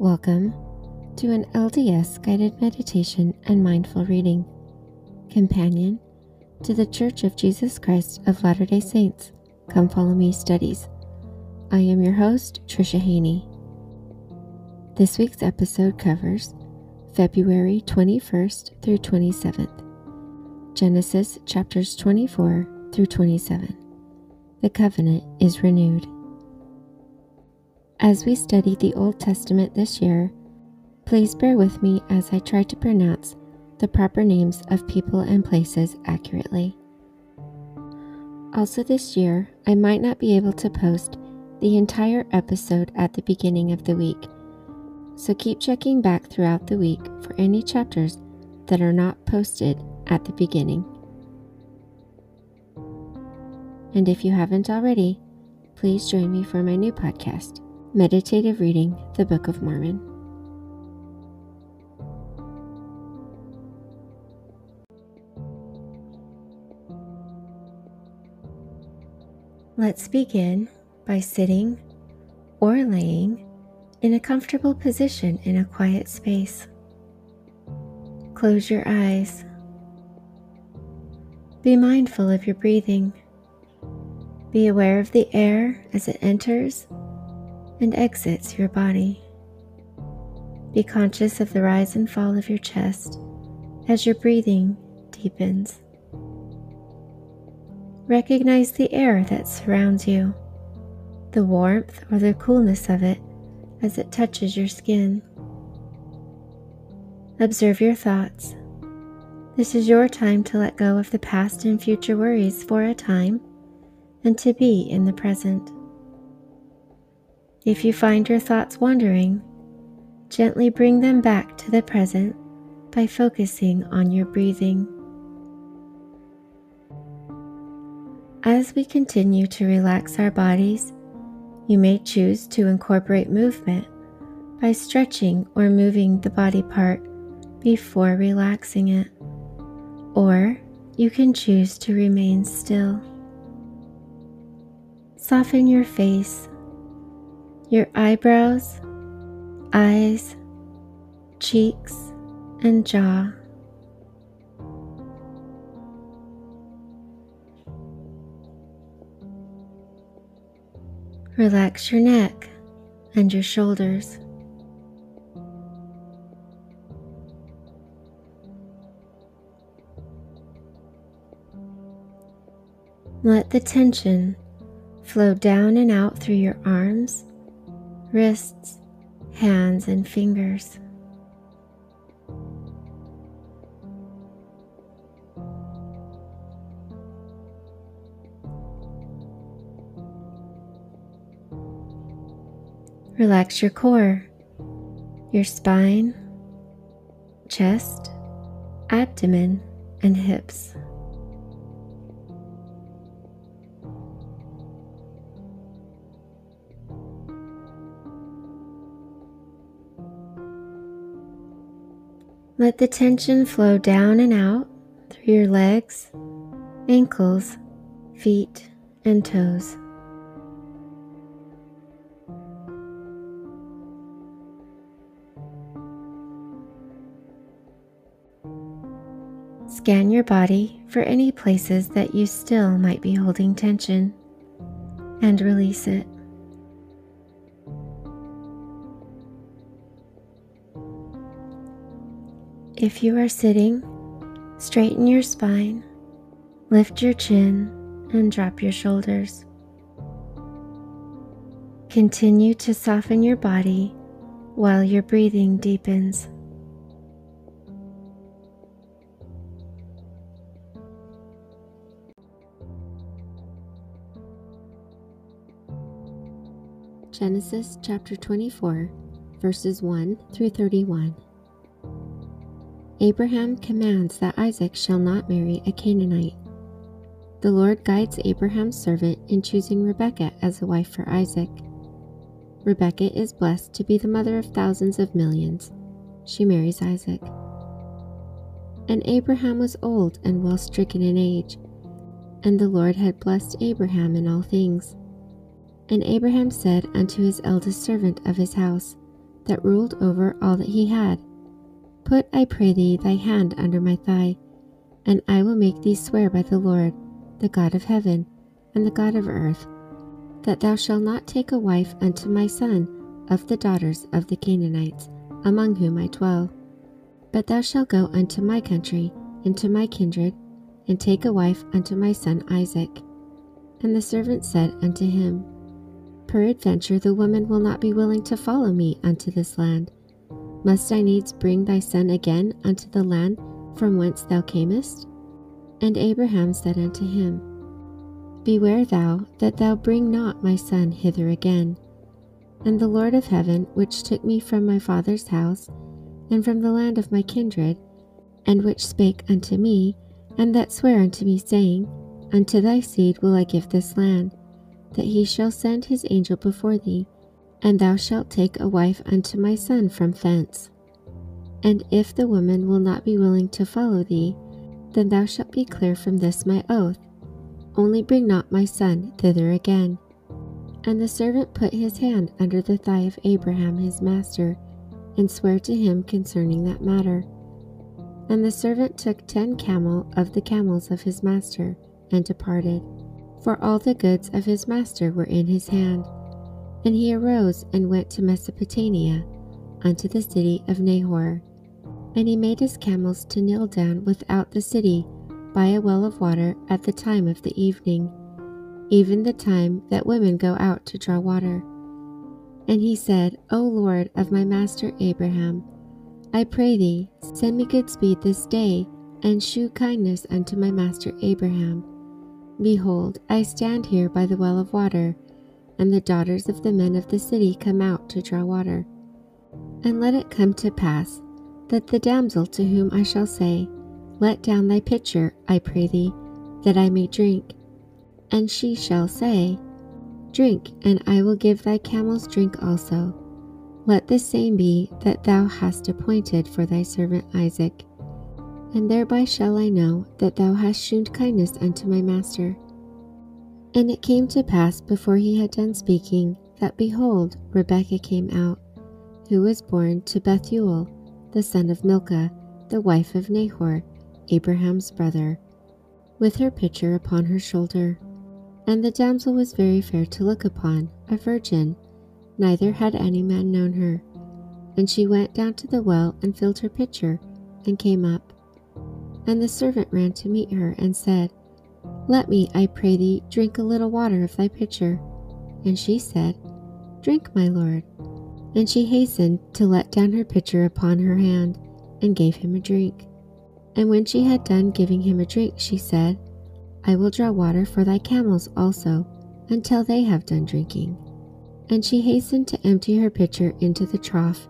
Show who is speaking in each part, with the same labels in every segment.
Speaker 1: Welcome to an LDS guided meditation and mindful reading, companion to the Church of Jesus Christ of Latter day Saints. Come Follow Me studies. I am your host, Trisha Haney. This week's episode covers February 21st through 27th, Genesis chapters 24 through 27. The covenant is renewed. As we study the Old Testament this year, please bear with me as I try to pronounce the proper names of people and places accurately. Also, this year, I might not be able to post the entire episode at the beginning of the week, so keep checking back throughout the week for any chapters that are not posted at the beginning. And if you haven't already, please join me for my new podcast Meditative Reading the Book of Mormon. Let's begin by sitting or laying in a comfortable position in a quiet space. Close your eyes. Be mindful of your breathing. Be aware of the air as it enters and exits your body. Be conscious of the rise and fall of your chest as your breathing deepens. Recognize the air that surrounds you, the warmth or the coolness of it as it touches your skin. Observe your thoughts. This is your time to let go of the past and future worries for a time and to be in the present. If you find your thoughts wandering, gently bring them back to the present by focusing on your breathing. As we continue to relax our bodies, you may choose to incorporate movement by stretching or moving the body part before relaxing it, or you can choose to remain still. Soften your face your eyebrows, eyes, cheeks, and jaw. Relax your neck and your shoulders. Let the tension flow down and out through your arms wrists, hands, and fingers. Relax your core, your spine, chest, abdomen, and hips. Let the tension flow down and out through your legs, ankles, feet, and toes. Scan your body for any places that you still might be holding tension and release it. If you are sitting, straighten your spine, lift your chin, and drop your shoulders. Continue to soften your body while your breathing deepens. Genesis chapter 24, verses 1 through 31. Abraham commands that Isaac shall not marry a Canaanite. The Lord guides Abraham's servant in choosing Rebekah as a wife for Isaac. Rebekah is blessed to be the mother of thousands of millions. She marries Isaac. And Abraham was old and well stricken in age, and the Lord had blessed Abraham in all things. And Abraham said unto his eldest servant of his house, that ruled over all that he had. Put, I pray thee, thy hand under my thigh, and I will make thee swear by the Lord, the God of heaven and the God of earth, that thou shalt not take a wife unto my son of the daughters of the Canaanites, among whom I dwell. But thou shalt go unto my country, and to my kindred, and take a wife unto my son Isaac. And the servant said unto him, Peradventure the woman will not be willing to follow me unto this land. Must I needs bring thy son again unto the land from whence thou camest? And Abraham said unto him, Beware thou that thou bring not my son hither again. And the Lord of heaven, which took me from my father's house, and from the land of my kindred, and which spake unto me, and that sware unto me, saying, Unto thy seed will I give this land, that he shall send his angel before thee, and thou shalt take a wife unto my son from thence. And if the woman will not be willing to follow thee, then thou shalt be clear from this my oath. Only bring not my son thither again. And the servant put his hand under the thigh of Abraham his master, and sware to him concerning that matter. And the servant took ten camel of the camels of his master, and departed, for all the goods of his master were in his hand. And he arose and went to Mesopotamia, unto the city of Nahor. And he made his camels to kneel down without the city by a well of water at the time of the evening, even the time that women go out to draw water. And he said, O Lord of my master Abraham, I pray thee, send me good speed this day, and shew kindness unto my master Abraham. Behold, I stand here by the well of water, and the daughters of the men of the city come out to draw water. And let it come to pass that the damsel to whom I shall say, Let down thy pitcher, I pray thee, that I may drink. And she shall say, Drink, and I will give thy camels drink also. Let the same be that thou hast appointed for thy servant Isaac. And thereby shall I know that thou hast shewn kindness unto my master. And it came to pass before he had done speaking, that behold, Rebekah came out, who was born to Bethuel, the son of Milcah, the wife of Nahor, Abraham's brother, with her pitcher upon her shoulder. And the damsel was very fair to look upon, a virgin, neither had any man known her. And she went down to the well and filled her pitcher, and came up. And the servant ran to meet her, and said, Let me, I pray thee, drink a little water of thy pitcher. And she said, Drink, my lord. And she hastened to let down her pitcher upon her hand, and gave him a drink. And when she had done giving him a drink, she said, I will draw water for thy camels also, until they have done drinking. And she hastened to empty her pitcher into the trough,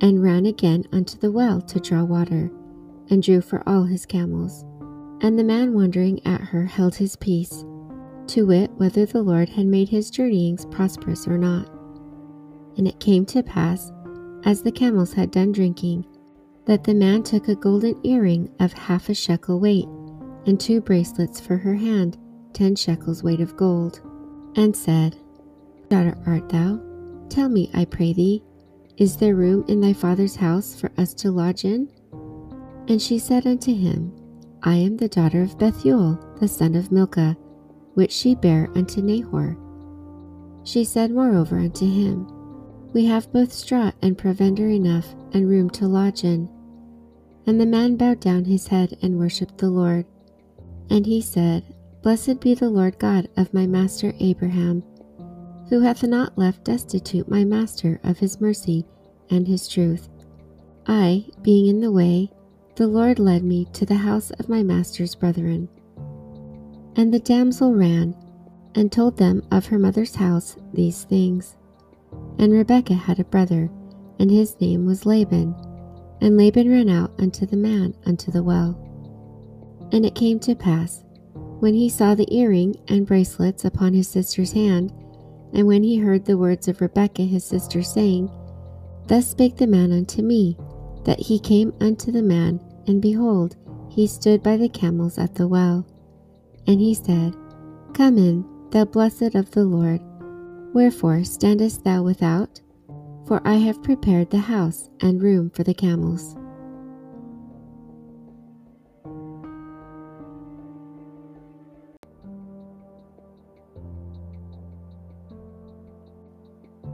Speaker 1: and ran again unto the well to draw water, and drew for all his camels. And the man wondering at her held his peace, to wit whether the Lord had made his journeyings prosperous or not. And it came to pass, as the camels had done drinking, that the man took a golden earring of half a shekel weight, and two bracelets for her hand, ten shekels weight of gold, and said, Daughter art thou? Tell me, I pray thee, is there room in thy father's house for us to lodge in? And she said unto him, I am the daughter of Bethuel, the son of Milcah, which she bare unto Nahor. She said moreover unto him, we have both straw and provender enough, and room to lodge in. And the man bowed down his head and worshipped the Lord. And he said, Blessed be the Lord God of my master Abraham, who hath not left destitute my master of his mercy and his truth. I, being in the way, the Lord led me to the house of my master's brethren. And the damsel ran and told them of her mother's house these things. And Rebekah had a brother, and his name was Laban. And Laban ran out unto the man unto the well. And it came to pass, when he saw the earring and bracelets upon his sister's hand, and when he heard the words of Rebekah his sister saying, Thus spake the man unto me, that he came unto the man, and behold, he stood by the camels at the well. And he said, Come in, thou blessed of the Lord, Wherefore standest thou without? for I have prepared the house and room for the camels.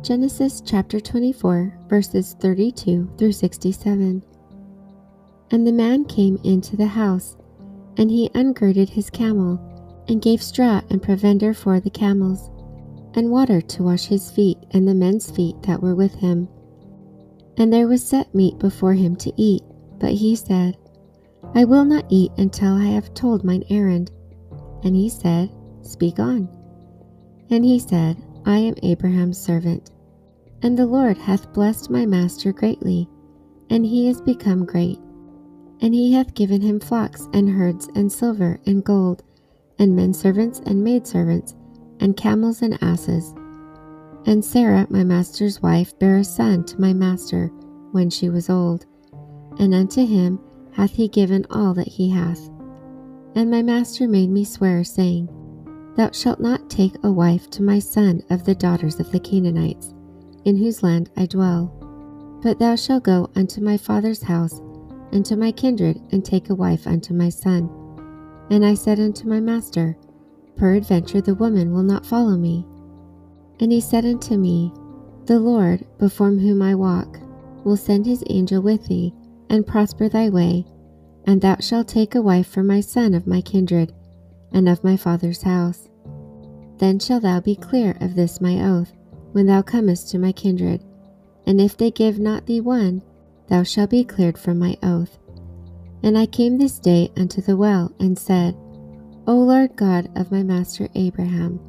Speaker 1: Genesis chapter 24, verses 32 through 67. And the man came into the house, and he ungirded his camel, and gave straw and provender for the camels, and water to wash his feet and the men's feet that were with him. And there was set meat before him to eat, but he said, I will not eat until I have told mine errand. And he said, Speak on. And he said, I am Abraham's servant. And the Lord hath blessed my master greatly, and he is become great. And he hath given him flocks and herds and silver and gold, and men servants and maidservants, and camels and asses. And Sarah, my master's wife, bare a son to my master when she was old, and unto him hath he given all that he hath. And my master made me swear, saying, Thou shalt not take a wife to my son of the daughters of the Canaanites in whose land I dwell. But thou shalt go unto my father's house, and to my kindred, and take a wife unto my son. And I said unto my master, Peradventure the woman will not follow me. And he said unto me, The Lord, before whom I walk, will send his angel with thee, and prosper thy way, and thou shalt take a wife for my son of my kindred, and of my father's house. Then shalt thou be clear of this my oath, when thou comest to my kindred. And if they give not thee one, thou shalt be cleared from my oath. And I came this day unto the well, and said, O Lord God of my master Abraham,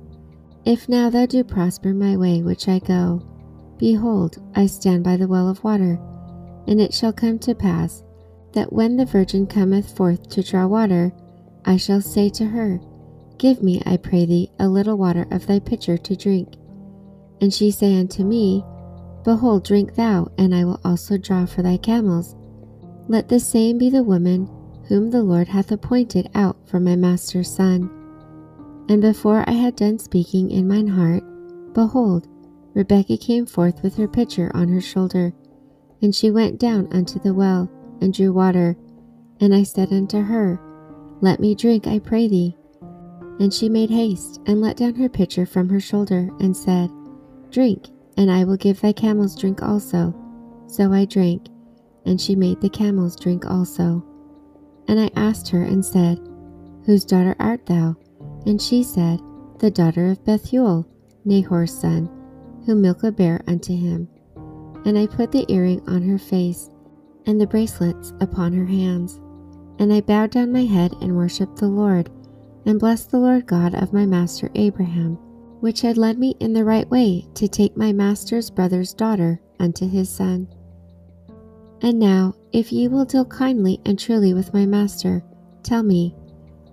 Speaker 1: if now thou do prosper my way which I go, behold, I stand by the well of water, and it shall come to pass that when the virgin cometh forth to draw water, I shall say to her, Give me, I pray thee, a little water of thy pitcher to drink. And she say unto me, Behold, drink thou, and I will also draw for thy camels. Let the same be the woman whom the Lord hath appointed out for my master's son. And before I had done speaking in mine heart, behold, Rebekah came forth with her pitcher on her shoulder, and she went down unto the well, and drew water. And I said unto her, Let me drink, I pray thee. And she made haste, and let down her pitcher from her shoulder, and said, Drink, and I will give thy camels drink also. So I drank, and she made the camels drink also. And I asked her and said, Whose daughter art thou? And she said, The daughter of Bethuel, Nahor's son, whom Milcah bare unto him. And I put the earring on her face, and the bracelets upon her hands. And I bowed down my head and worshipped the Lord, and blessed the Lord God of my master Abraham which had led me in the right way to take my master's brother's daughter unto his son. And now, if ye will deal kindly and truly with my master, tell me,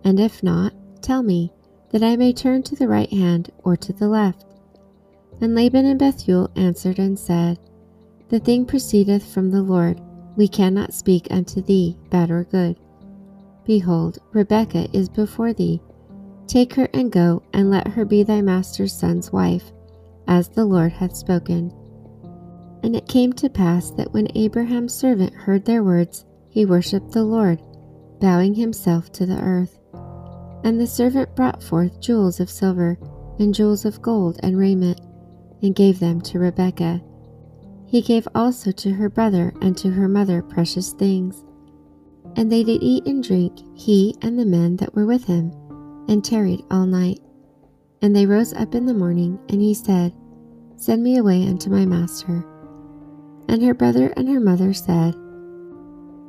Speaker 1: and if not, tell me, that I may turn to the right hand or to the left. And Laban and Bethuel answered and said, The thing proceedeth from the Lord, we cannot speak unto thee, bad or good. Behold, Rebekah is before thee, Take her and go, and let her be thy master's son's wife, as the Lord hath spoken. And it came to pass that when Abraham's servant heard their words, he worshipped the Lord, bowing himself to the earth. And the servant brought forth jewels of silver, and jewels of gold, and raiment, and gave them to Rebekah. He gave also to her brother and to her mother precious things. And they did eat and drink, he and the men that were with him and tarried all night. And they rose up in the morning, and he said, Send me away unto my master. And her brother and her mother said,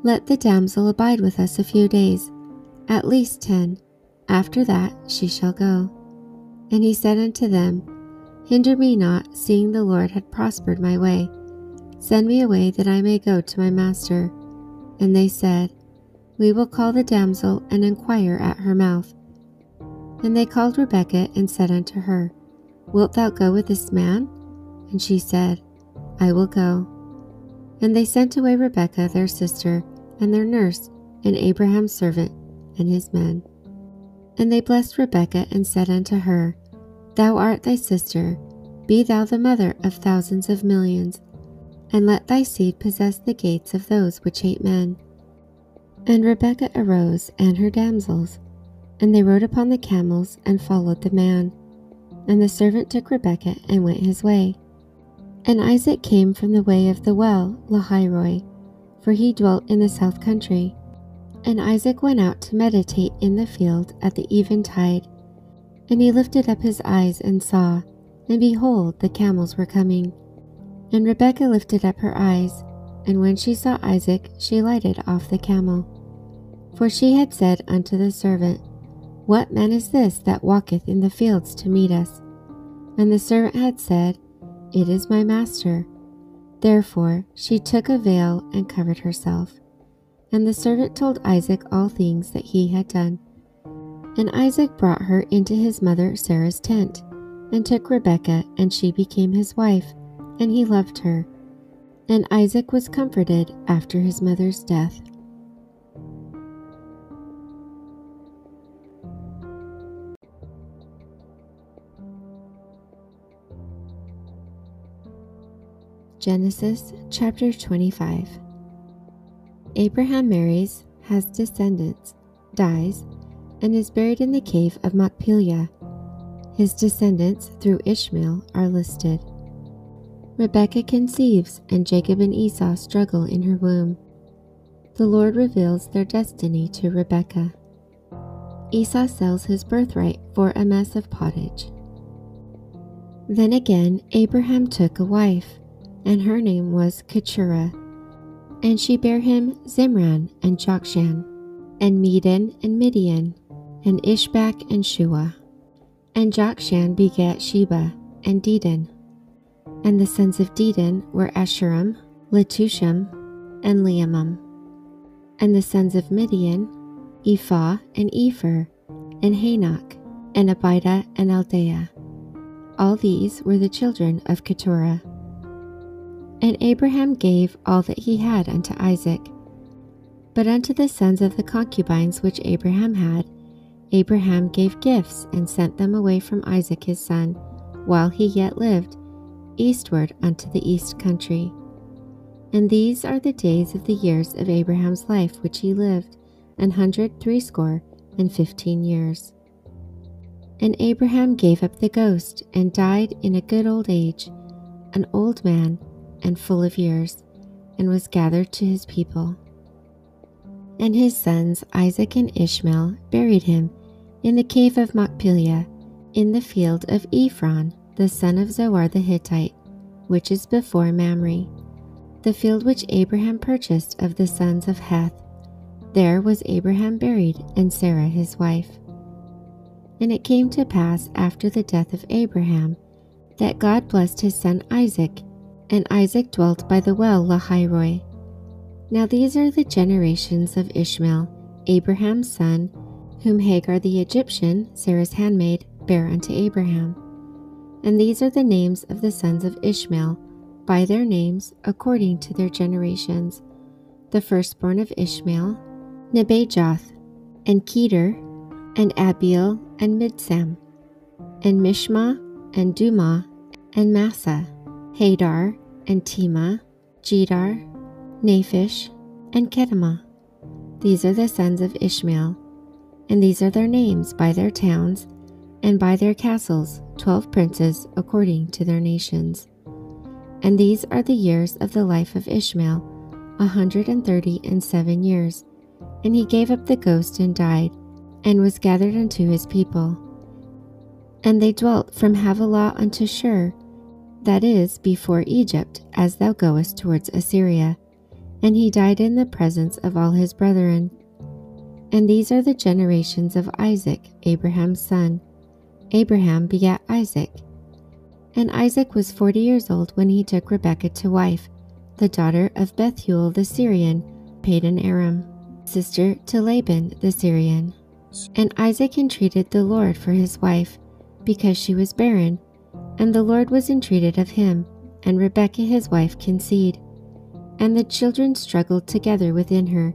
Speaker 1: Let the damsel abide with us a few days, at least ten. After that she shall go. And he said unto them, Hinder me not, seeing the Lord had prospered my way. Send me away that I may go to my master. And they said, We will call the damsel and inquire at her mouth. And they called Rebekah and said unto her, Wilt thou go with this man? And she said, I will go. And they sent away Rebekah their sister, and their nurse, and Abraham's servant, and his men. And they blessed Rebekah and said unto her, Thou art thy sister, be thou the mother of thousands of millions, and let thy seed possess the gates of those which hate men. And Rebekah arose and her damsels, and they rode upon the camels and followed the man. And the servant took Rebekah and went his way. And Isaac came from the way of the well, Lahairoi, for he dwelt in the south country. And Isaac went out to meditate in the field at the eventide. And he lifted up his eyes and saw, and behold, the camels were coming. And Rebekah lifted up her eyes, and when she saw Isaac, she lighted off the camel. For she had said unto the servant, What man is this that walketh in the fields to meet us? And the servant had said, It is my master. Therefore she took a veil and covered herself. And the servant told Isaac all things that he had done. And Isaac brought her into his mother Sarah's tent, and took Rebekah, and she became his wife, and he loved her. And Isaac was comforted after his mother's death. Genesis chapter 25 Abraham marries, has descendants, dies, and is buried in the cave of Machpelah. His descendants through Ishmael are listed. Rebekah conceives, and Jacob and Esau struggle in her womb. The Lord reveals their destiny to Rebekah. Esau sells his birthright for a mess of pottage. Then again, Abraham took a wife, and her name was Keturah. And she bare him Zimran and Jokshan, and Medan and Midian, and Ishbak and Shua. And Jokshan begat Sheba and Dedan. And the sons of Dedan were Asshurim, Letushim, and Leamim. And the sons of Midian, Ephah and Epher, and Hanoch, and Abida and Eldaah. All these were the children of Keturah. And Abraham gave all that he had unto Isaac. But unto the sons of the concubines which Abraham had, Abraham gave gifts and sent them away from Isaac his son, while he yet lived, eastward unto the east country. And these are the days of the years of Abraham's life which he lived, an hundred threescore and fifteen years. And Abraham gave up the ghost and died in a good old age, an old man and full of years, and was gathered to his people. And his sons Isaac and Ishmael buried him in the cave of Machpelah, in the field of Ephron, the son of Zohar the Hittite, which is before Mamre, the field which Abraham purchased of the sons of Heth. There was Abraham buried, and Sarah his wife. And it came to pass after the death of Abraham that God blessed his son Isaac and Isaac dwelt by the well Lahairoi. Now these are the generations of Ishmael, Abraham's son, whom Hagar the Egyptian, Sarah's handmaid, bare unto Abraham. And these are the names of the sons of Ishmael, by their names according to their generations. The firstborn of Ishmael, Nebajoth, and Kedar, and Adbeel, and Mibsam, and Mishma, and Duma, and Massa, Hadar, and Tema, Jetur, Naphish, and Kedemah. These are the sons of Ishmael, and these are their names by their towns and by their castles, twelve princes according to their nations. And these are the years of the life of Ishmael, a hundred and thirty and seven years. And he gave up the ghost and died, and was gathered unto his people. And they dwelt from Havilah unto Shur, that is, before Egypt, as thou goest towards Assyria. And he died in the presence of all his brethren. And these are the generations of Isaac, Abraham's son. Abraham begat Isaac. And Isaac was forty years old when he took Rebekah to wife, the daughter of Bethuel the Syrian, Padan Aram, sister to Laban the Syrian. And Isaac entreated the Lord for his wife, because she was barren, and the Lord was entreated of him, and Rebekah his wife conceived. And the children struggled together within her,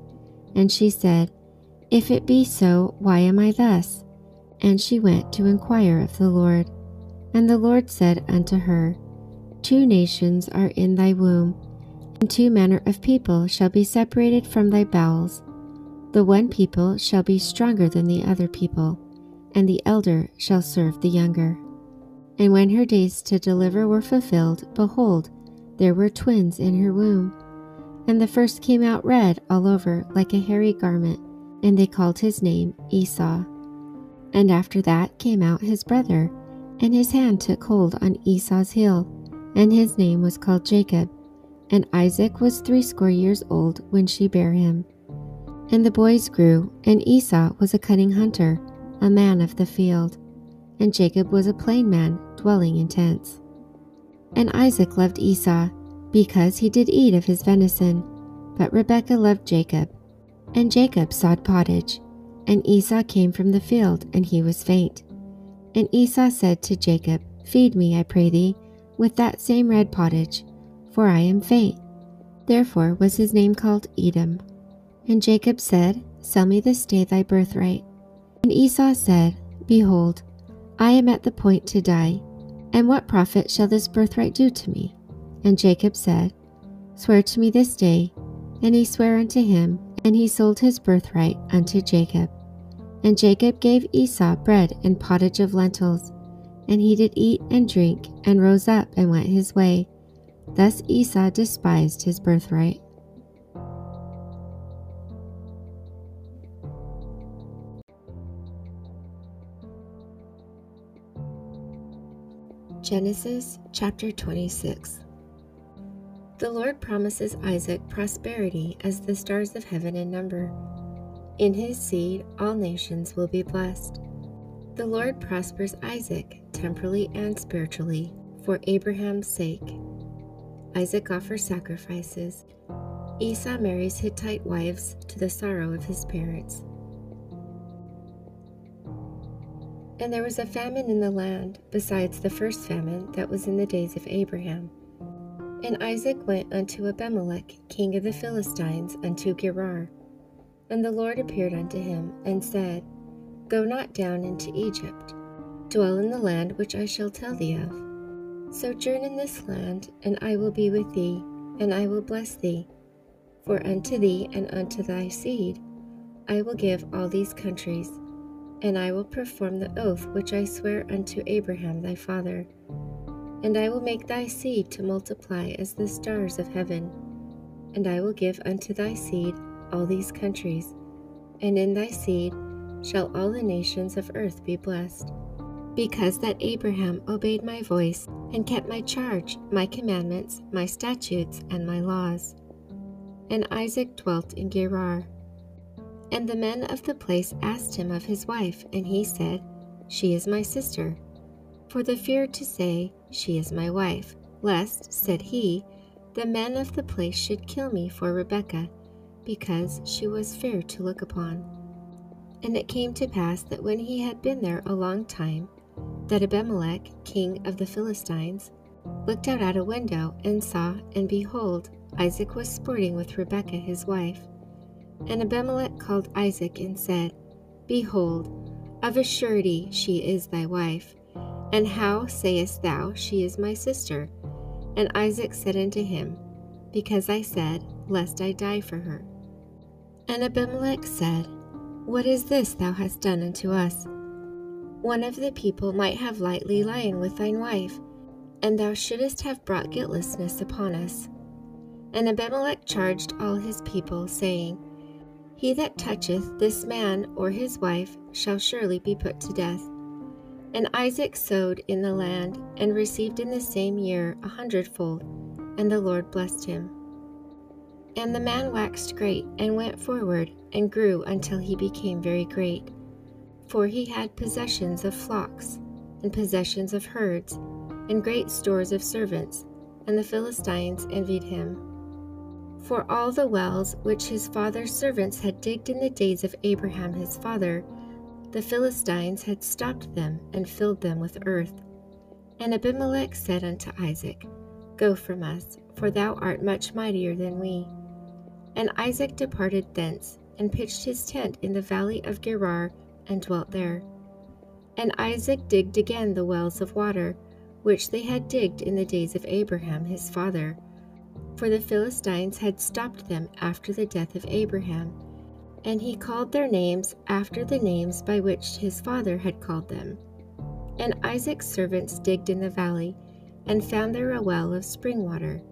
Speaker 1: and she said, If it be so, why am I thus? And she went to inquire of the Lord. And the Lord said unto her, Two nations are in thy womb, And two manner of people shall be separated from thy bowels. The one people shall be stronger than the other people, and the elder shall serve the younger. And when her days to deliver were fulfilled, behold, there were twins in her womb. And the first came out red all over like a hairy garment, and they called his name Esau. And after that came out his brother, and his hand took hold on Esau's heel, and his name was called Jacob. And Isaac was threescore years old when she bare him. And the boys grew, and Esau was a cunning hunter, a man of the field, and Jacob was a plain man, dwelling in tents. And Isaac loved Esau, because he did eat of his venison, but Rebekah loved Jacob. And Jacob sought pottage, and Esau came from the field, and he was faint. And Esau said to Jacob, Feed me, I pray thee, with that same red pottage, for I am faint. Therefore was his name called Edom. And Jacob said, Sell me this day thy birthright. And Esau said, Behold, I am at the point to die, and what profit shall this birthright do to me? And Jacob said, Swear to me this day. And he sware unto him, and he sold his birthright unto Jacob. And Jacob gave Esau bread and pottage of lentils, and he did eat and drink, and rose up and went his way. Thus Esau despised his birthright. Genesis chapter 26 The Lord promises Isaac prosperity as the stars of heaven in number. In his seed, all nations will be blessed. The Lord prospers Isaac temporally and spiritually for Abraham's sake. Isaac offers sacrifices. Esau marries Hittite wives to the sorrow of his parents. And there was a famine in the land, besides the first famine that was in the days of Abraham. And Isaac went unto Abimelech, king of the Philistines, unto Gerar. And the Lord appeared unto him, and said, Go not down into Egypt. Dwell in the land which I shall tell thee of. Sojourn in this land, and I will be with thee, and I will bless thee. For unto thee and unto thy seed I will give all these countries, and I will perform the oath which I swear unto Abraham thy father. And I will make thy seed to multiply as the stars of heaven, and I will give unto thy seed all these countries, and in thy seed shall all the nations of earth be blessed. Because that Abraham obeyed my voice and kept my charge, my commandments, my statutes, and my laws. And Isaac dwelt in Gerar. And the men of the place asked him of his wife, and he said, She is my sister. For the fear to say, She is my wife, lest, said he, the men of the place should kill me for Rebekah, because she was fair to look upon. And it came to pass that when he had been there a long time, that Abimelech, king of the Philistines, looked out at a window and saw, and behold, Isaac was sporting with Rebekah his wife. And Abimelech called Isaac and said, Behold, of a surety she is thy wife. And how sayest thou, She is my sister? And Isaac said unto him, Because I said, Lest I die for her. And Abimelech said, What is this thou hast done unto us? One of the people might have lightly lain with thine wife, and thou shouldest have brought guiltlessness upon us. And Abimelech charged all his people, saying, He that toucheth this man or his wife shall surely be put to death. And Isaac sowed in the land, and received in the same year a hundredfold, and the Lord blessed him. And the man waxed great, and went forward, and grew until he became very great. For he had possessions of flocks, and possessions of herds, and great stores of servants, and the Philistines envied him. For all the wells which his father's servants had digged in the days of Abraham his father, the Philistines had stopped them and filled them with earth. And Abimelech said unto Isaac, Go from us, for thou art much mightier than we. And Isaac departed thence, and pitched his tent in the valley of Gerar, and dwelt there. And Isaac digged again the wells of water, which they had digged in the days of Abraham his father, for the Philistines had stopped them after the death of Abraham, and he called their names after the names by which his father had called them. And Isaac's servants digged in the valley, and found there a well of spring water.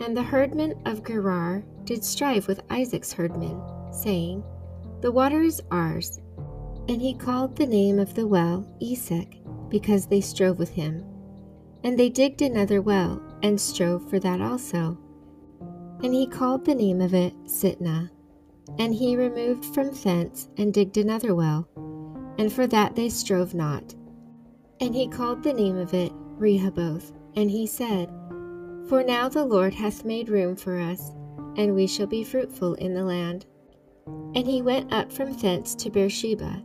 Speaker 1: And the herdmen of Gerar did strive with Isaac's herdmen, saying, The water is ours. And he called the name of the well Esek, because they strove with him. And they digged another well, and strove for that also. And he called the name of it Sitnah. And he removed from thence, and digged another well, and for that they strove not. And he called the name of it Rehoboth. And he said, For now the Lord hath made room for us, and we shall be fruitful in the land. And he went up from thence to Beersheba.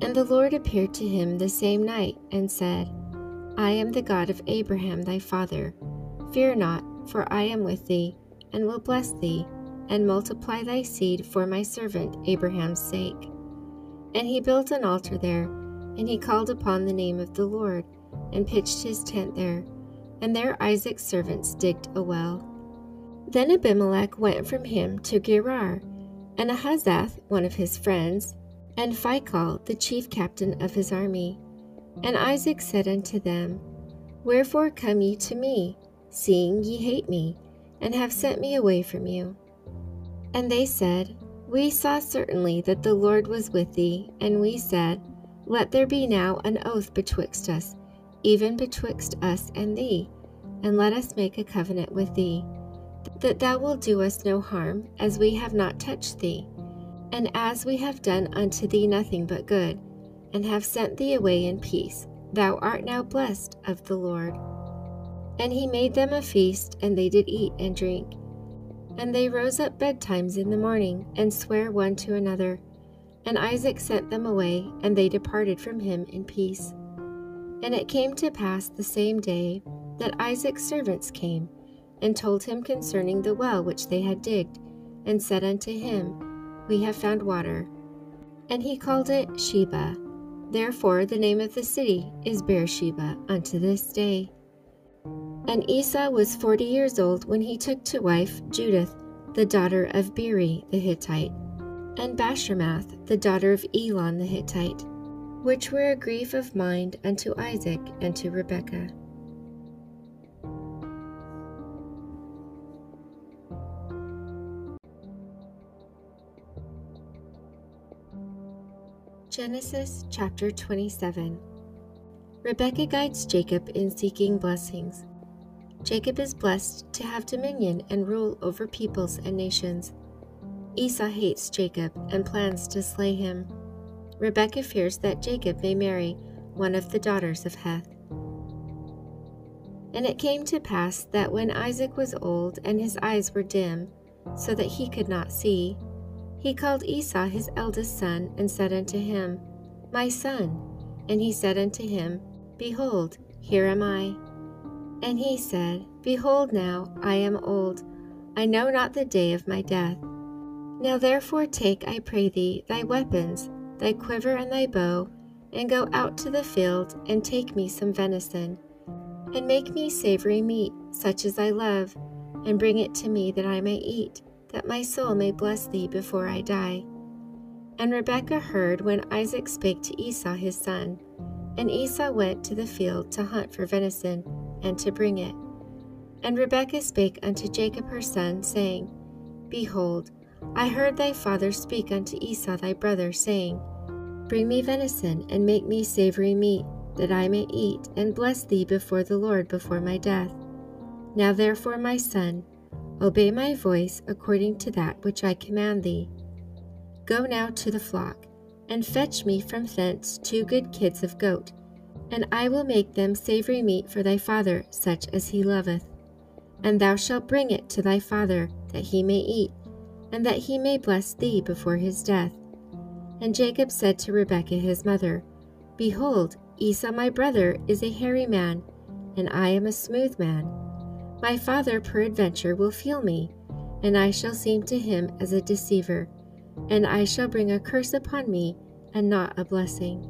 Speaker 1: And the Lord appeared to him the same night, and said, I am the God of Abraham thy father. Fear not, for I am with thee, and will bless thee, and multiply thy seed for my servant Abraham's sake. And he built an altar there, and he called upon the name of the Lord, and pitched his tent there. And there Isaac's servants digged a well. Then Abimelech went from him to Gerar, and Ahuzzath, one of his friends, and Phicol, the chief captain of his army. And Isaac said unto them, Wherefore come ye to me, seeing ye hate me, and have sent me away from you? And they said, We saw certainly that the Lord was with thee, and we said, Let there be now an oath betwixt us, even betwixt us and thee, and let us make a covenant with thee, that thou wilt do us no harm, as we have not touched thee, and as we have done unto thee nothing but good, and have sent thee away in peace. Thou art now blessed of the Lord. And he made them a feast, and they did eat and drink. And they rose up betimes in the morning, and sware one to another. And Isaac sent them away, and they departed from him in peace. And it came to pass the same day that Isaac's servants came, and told him concerning the well which they had digged, and said unto him, We have found water. And he called it Sheba. Therefore the name of the city is Beersheba unto this day. And Esau was forty years old when he took to wife Judith, the daughter of Beeri the Hittite, and Bashemath, the daughter of Elon the Hittite which were a grief of mind unto Isaac and to Rebekah. Genesis chapter 27 Rebekah guides Jacob in seeking blessings. Jacob is blessed to have dominion and rule over peoples and nations. Esau hates Jacob and plans to slay him. Rebekah fears that Jacob may marry one of the daughters of Heth. And it came to pass that when Isaac was old and his eyes were dim, so that he could not see, he called Esau his eldest son and said unto him, My son. And he said unto him, Behold, here am I. And he said, Behold now, I am old, I know not the day of my death. Now therefore take, I pray thee, thy weapons, thy quiver and thy bow, and go out to the field, and take me some venison, and make me savory meat, such as I love, and bring it to me that I may eat, that my soul may bless thee before I die. And Rebekah heard when Isaac spake to Esau his son, and Esau went to the field to hunt for venison, and to bring it. And Rebekah spake unto Jacob her son, saying, Behold, I heard thy father speak unto Esau thy brother, saying, Bring me venison, and make me savory meat, that I may eat, and bless thee before the Lord before my death. Now therefore, my son, obey my voice according to that which I command thee. Go now to the flock, and fetch me from thence two good kids of goat, and I will make them savory meat for thy father, such as he loveth. And thou shalt bring it to thy father, that he may eat, and that he may bless thee before his death. And Jacob said to Rebekah his mother, Behold, Esau my brother is a hairy man, and I am a smooth man. My father peradventure will feel me, and I shall seem to him as a deceiver, and I shall bring a curse upon me, and not a blessing.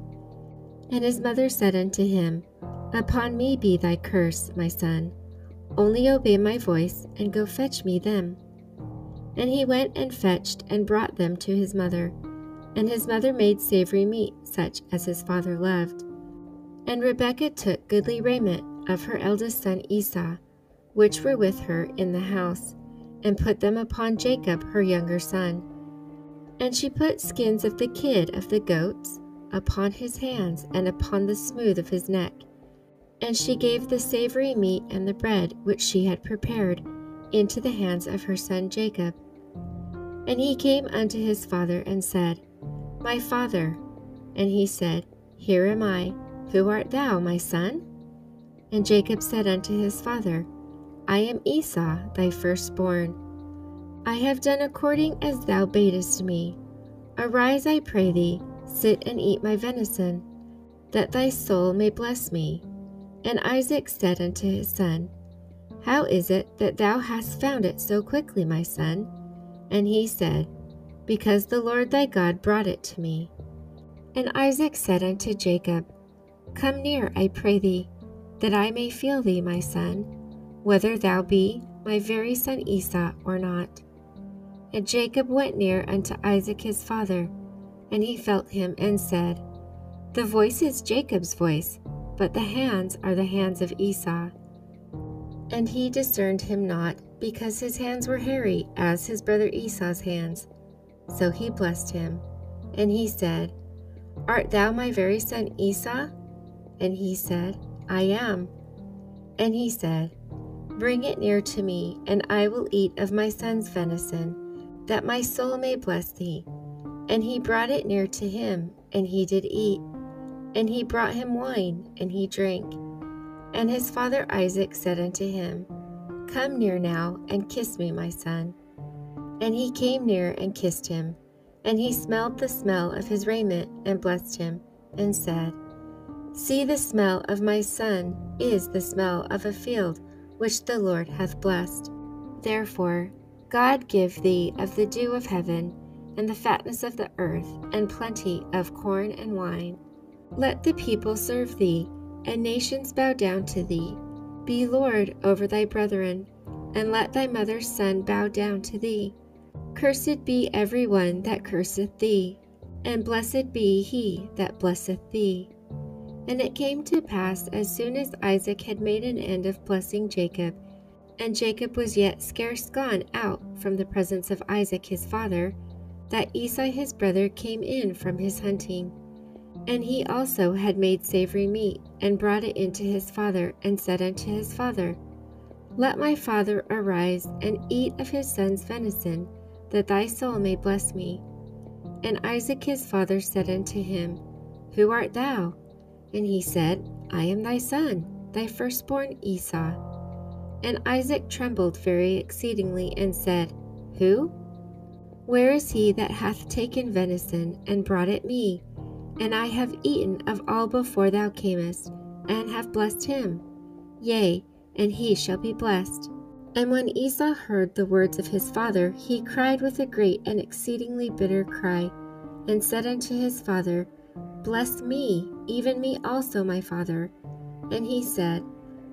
Speaker 1: And his mother said unto him, Upon me be thy curse, my son. only obey my voice and go fetch me them. And he went and fetched and brought them to his mother. And his mother made savory meat, such as his father loved. And Rebekah took goodly raiment of her eldest son Esau, which were with her in the house, and put them upon Jacob her younger son. And she put skins of the kid of the goats upon his hands and upon the smooth of his neck. And she gave the savory meat and the bread which she had prepared into the hands of her son Jacob. And he came unto his father and said, My father. And he said, Here am I. Who art thou, my son? And Jacob said unto his father, I am Esau, thy firstborn. I have done according as thou badest me. Arise, I pray thee, sit and eat my venison, that thy soul may bless me. And Isaac said unto his son, How is it that thou hast found it so quickly, my son? And he said, Because the Lord thy God brought it to me. And Isaac said unto Jacob, Come near, I pray thee, that I may feel thee, my son, whether thou be my very son Esau or not. And Jacob went near unto Isaac his father, and he felt him and said, The voice is Jacob's voice, but the hands are the hands of Esau. And he discerned him not, because his hands were hairy as his brother Esau's hands. So he blessed him. And he said, Art thou my very son Esau? And he said, I am. And he said, Bring it near to me, and I will eat of my son's venison, that my soul may bless thee. And he brought it near to him, and he did eat. And he brought him wine, and he drank. And his father Isaac said unto him, Come near now, and kiss me, my son. And he came near and kissed him. And he smelled the smell of his raiment, and blessed him, and said, See, the smell of my son is the smell of a field which the Lord hath blessed. Therefore, God give thee of the dew of heaven, and the fatness of the earth, and plenty of corn and wine. Let the people serve thee, and nations bow down to thee. Be Lord over thy brethren, and let thy mother's son bow down to thee. Cursed be every one that curseth thee, and blessed be he that blesseth thee. And it came to pass as soon as Isaac had made an end of blessing Jacob, and Jacob was yet scarce gone out from the presence of Isaac his father, that Esau his brother came in from his hunting. And he also had made savory meat, and brought it into his father, and said unto his father, Let my father arise and eat of his son's venison, that thy soul may bless me. And Isaac his father said unto him, Who art thou? And he said, I am thy son, thy firstborn Esau. And Isaac trembled very exceedingly and said, Who? Where is he that hath taken venison and brought it me? And I have eaten of all before thou camest, and have blessed him. Yea, and he shall be blessed. And when Esau heard the words of his father, he cried with a great and exceedingly bitter cry, and said unto his father, Bless me, even me also, my father. And he said,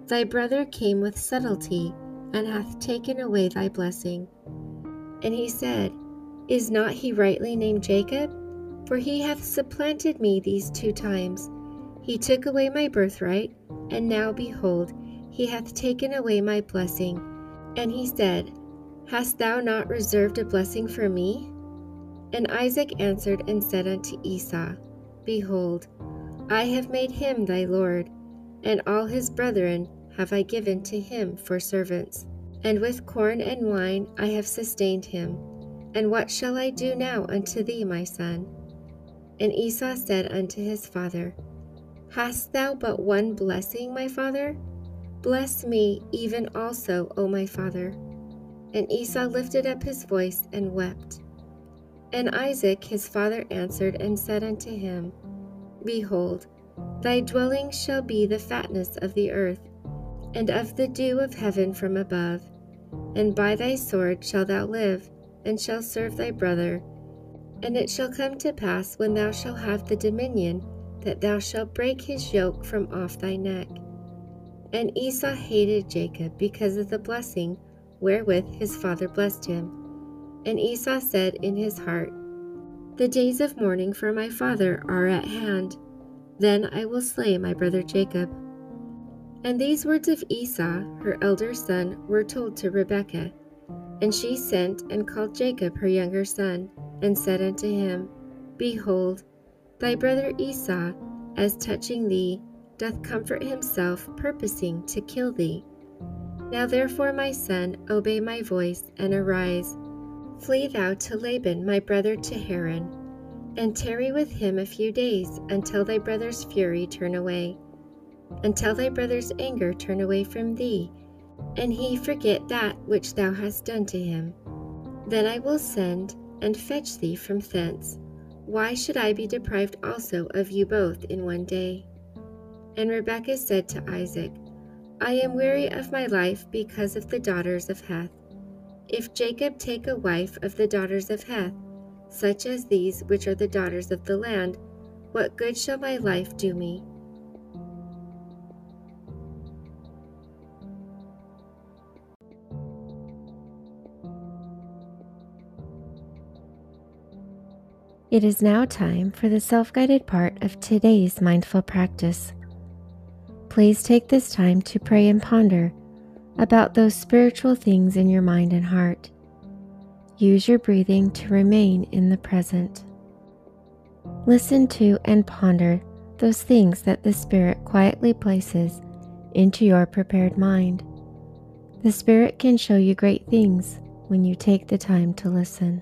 Speaker 1: Thy brother came with subtlety, and hath taken away thy blessing. And he said, Is not he rightly named Jacob? For he hath supplanted me these two times. He took away my birthright, and now behold, he hath taken away my blessing. And he said, Hast thou not reserved a blessing for me? And Isaac answered and said unto Esau, Behold, I have made him thy Lord, and all his brethren have I given to him for servants. And with corn and wine I have sustained him. And what shall I do now unto thee, my son? And Esau said unto his father, Hast thou but one blessing, my father? Bless me even also, O my father. And Esau lifted up his voice and wept. And Isaac his father answered and said unto him, Behold, thy dwelling shall be the fatness of the earth, and of the dew of heaven from above. And by thy sword shalt thou live, and shall serve thy brother. And it shall come to pass when thou shalt have the dominion, that thou shalt break his yoke from off thy neck. And Esau hated Jacob because of the blessing wherewith his father blessed him. And Esau said in his heart, The days of mourning for my father are at hand. Then I will slay my brother Jacob. And these words of Esau, her elder son, were told to Rebekah. And she sent and called Jacob her younger son, and said unto him, Behold, thy brother Esau, as touching thee, doth comfort himself, purposing to kill thee. Now therefore, my son, obey my voice, and arise. Flee thou to Laban my brother to Haran, and tarry with him a few days, until thy brother's fury turn away, until thy brother's anger turn away from thee, and he forget that which thou hast done to him. Then I will send and fetch thee from thence. Why should I be deprived also of you both in one day? And Rebekah said to Isaac, I am weary of my life because of the daughters of Heth. If Jacob take a wife of the daughters of Heth, such as these which are the daughters of the land, what good shall my life do me? It is now time for the self guided part of today's mindful practice. Please take this time to pray and ponder about those spiritual things in your mind and heart. Use your breathing to remain in the present. Listen to and ponder those things that the Spirit quietly places into your prepared mind. The Spirit can show you great things when you take the time to listen.